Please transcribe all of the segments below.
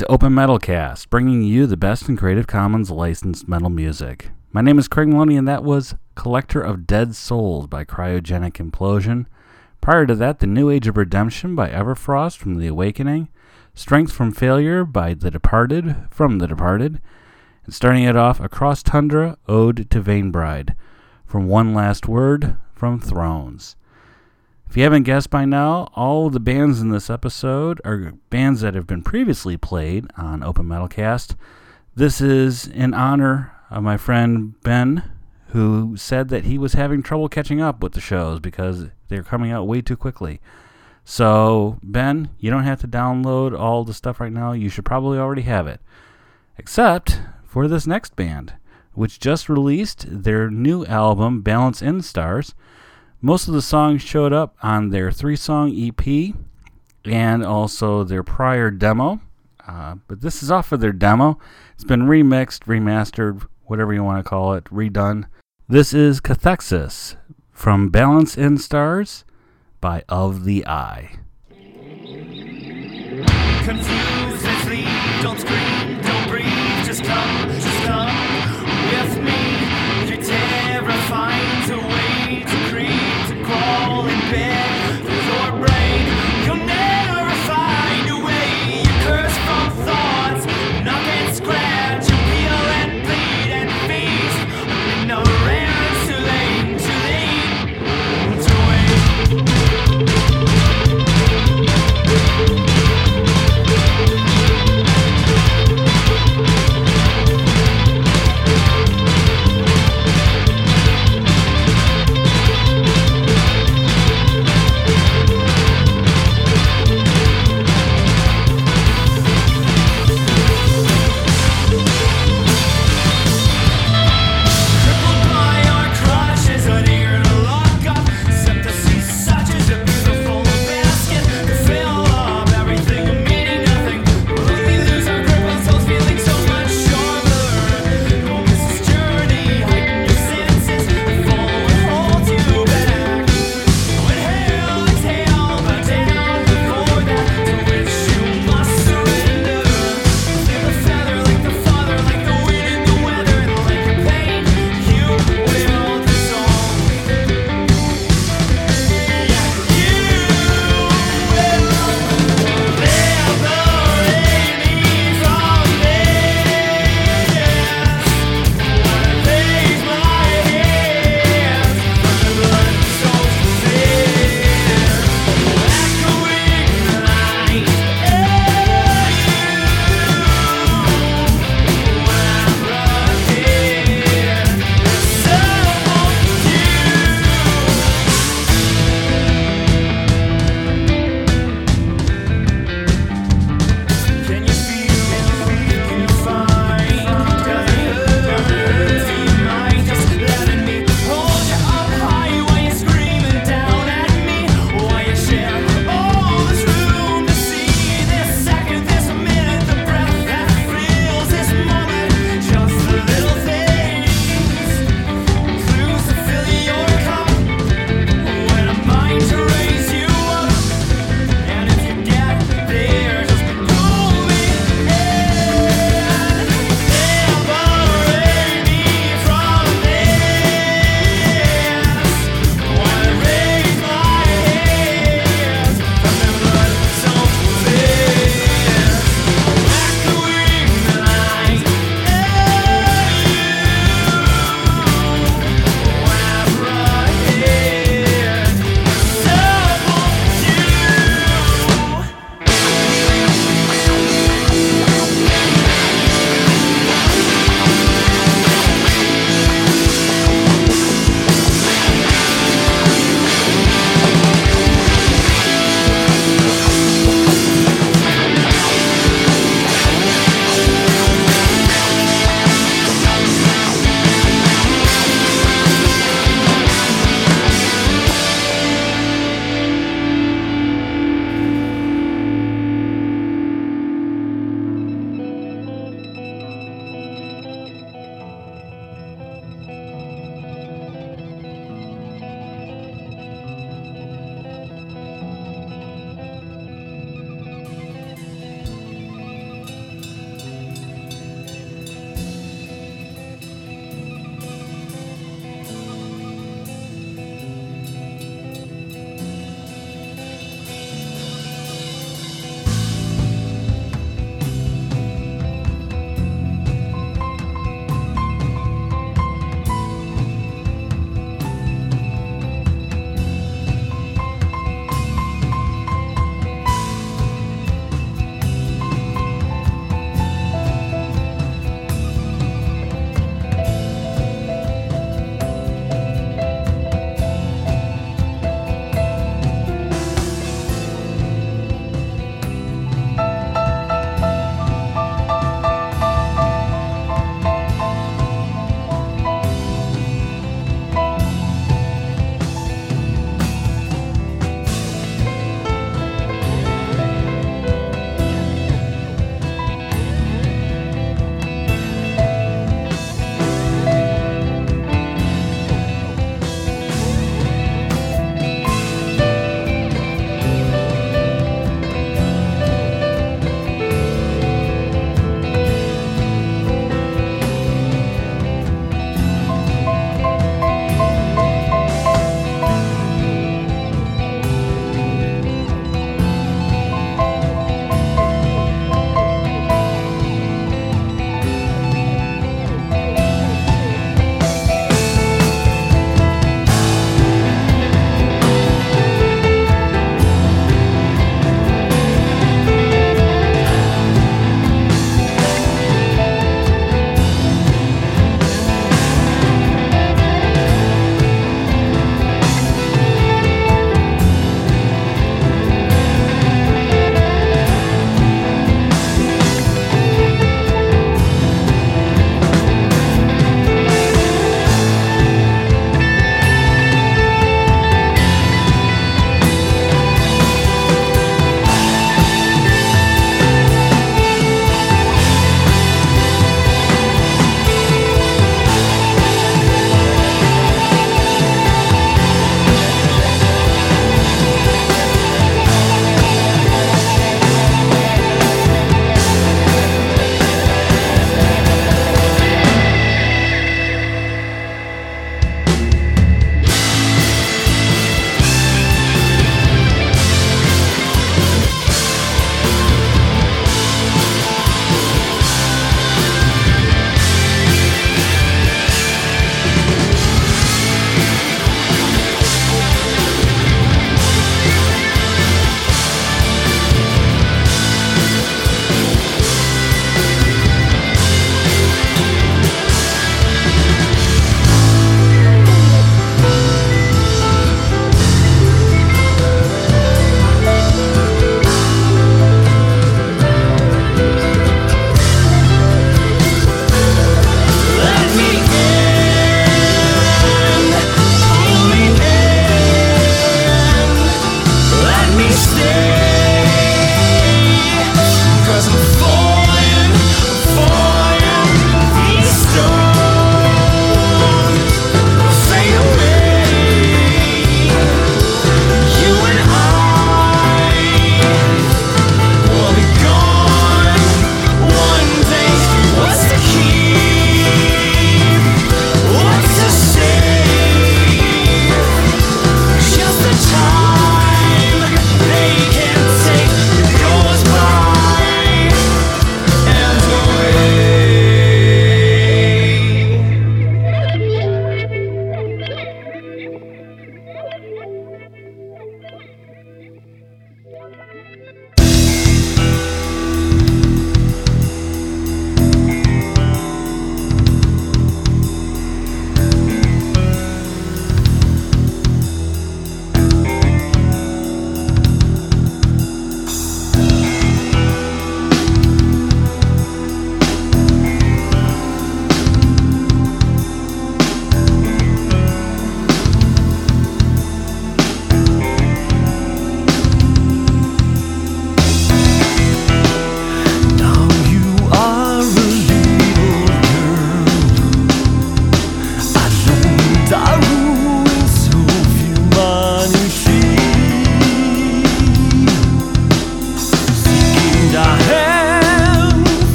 to Open Metal Cast, bringing you the best in Creative Commons licensed metal music. My name is Craig Maloney, and that was Collector of Dead Souls by Cryogenic Implosion. Prior to that, The New Age of Redemption by Everfrost from The Awakening, Strength from Failure by The Departed from The Departed, and starting it off, Across Tundra, Ode to Vanebride from One Last Word from Thrones. If you haven't guessed by now, all the bands in this episode are bands that have been previously played on Open Metal Cast. This is in honor of my friend Ben, who said that he was having trouble catching up with the shows because they're coming out way too quickly. So, Ben, you don't have to download all the stuff right now. You should probably already have it. Except for this next band, which just released their new album, Balance in Stars. Most of the songs showed up on their three song EP and also their prior demo. Uh, but this is off of their demo. It's been remixed, remastered, whatever you want to call it, redone. This is Cathexis from Balance in Stars by Of the Eye.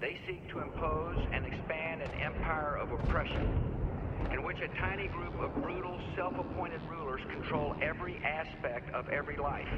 They seek to impose and expand an empire of oppression in which a tiny group of brutal, self-appointed rulers control every aspect of every life.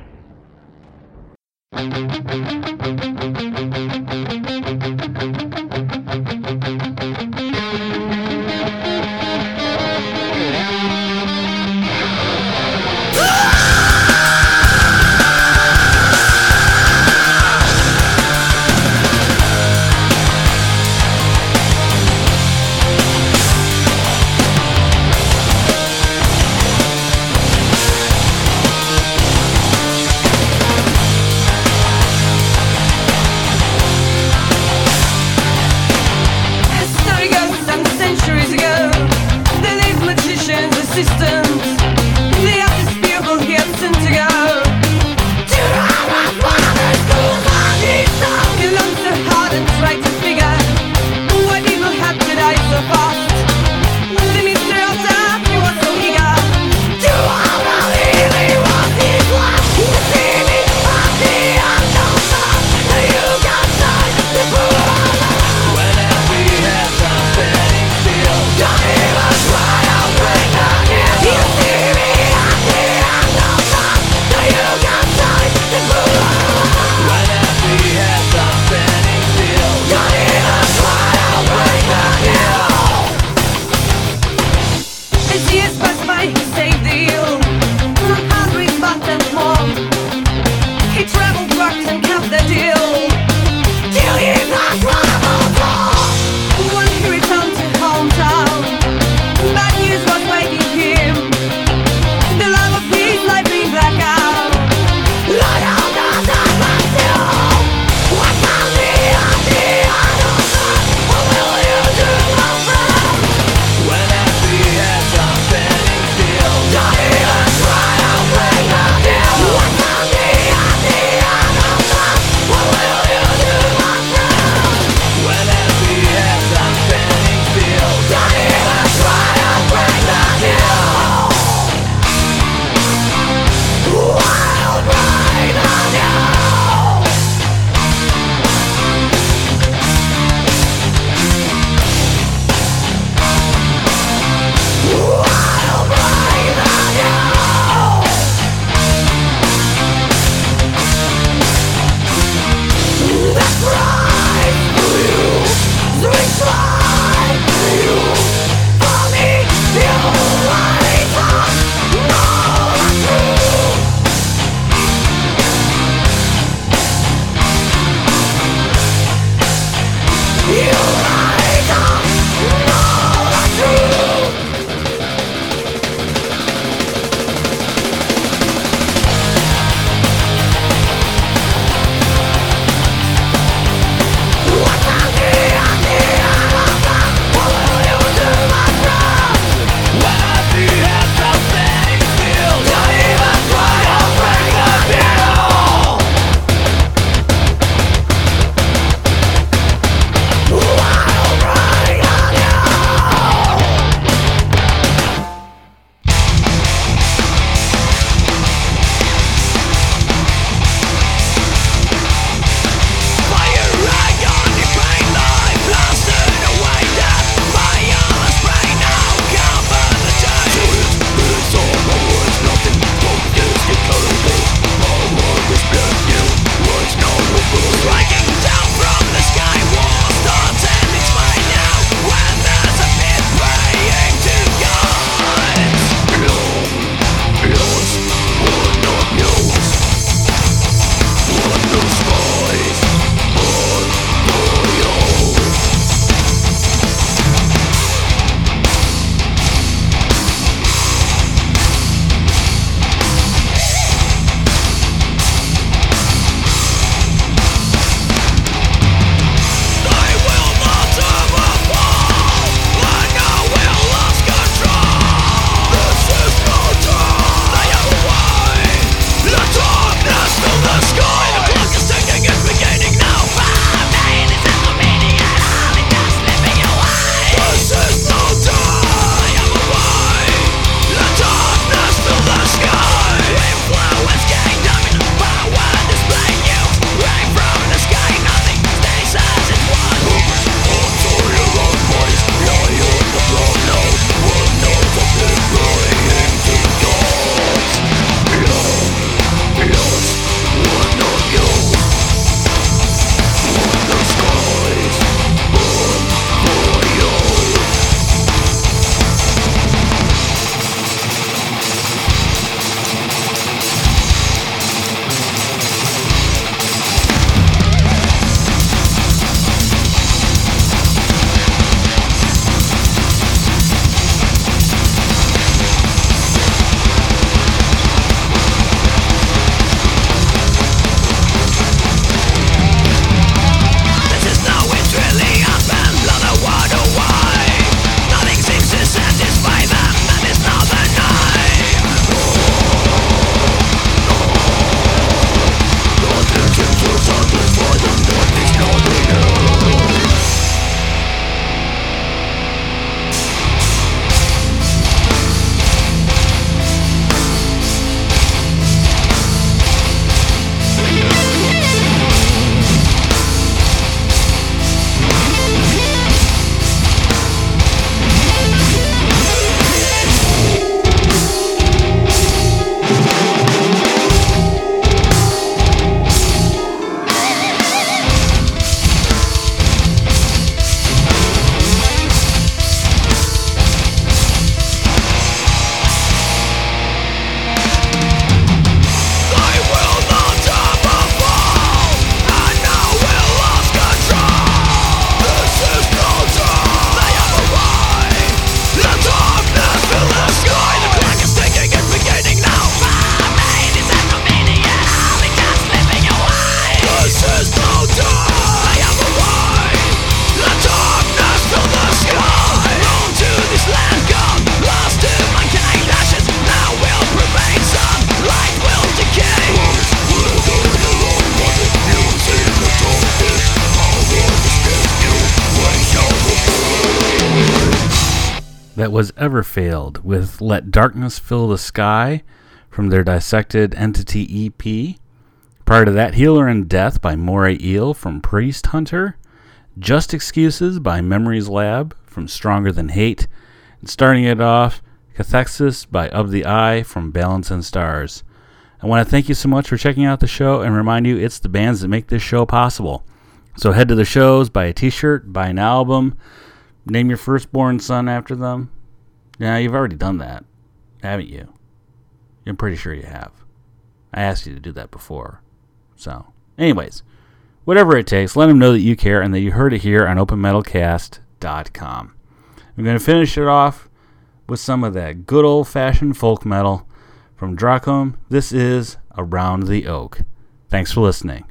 That was ever failed with Let Darkness Fill the Sky from their Dissected Entity EP. Prior to that, Healer in Death by Moray Eel from Priest Hunter. Just Excuses by Memories Lab from Stronger Than Hate. And starting it off, Cathexis by Of the Eye from Balance and Stars. I want to thank you so much for checking out the show and remind you it's the bands that make this show possible. So head to the shows, buy a t shirt, buy an album, name your firstborn son after them. Yeah, you've already done that, haven't you? I'm pretty sure you have. I asked you to do that before. So, anyways, whatever it takes, let them know that you care and that you heard it here on openmetalcast.com. I'm going to finish it off with some of that good old fashioned folk metal from Drakum. This is Around the Oak. Thanks for listening.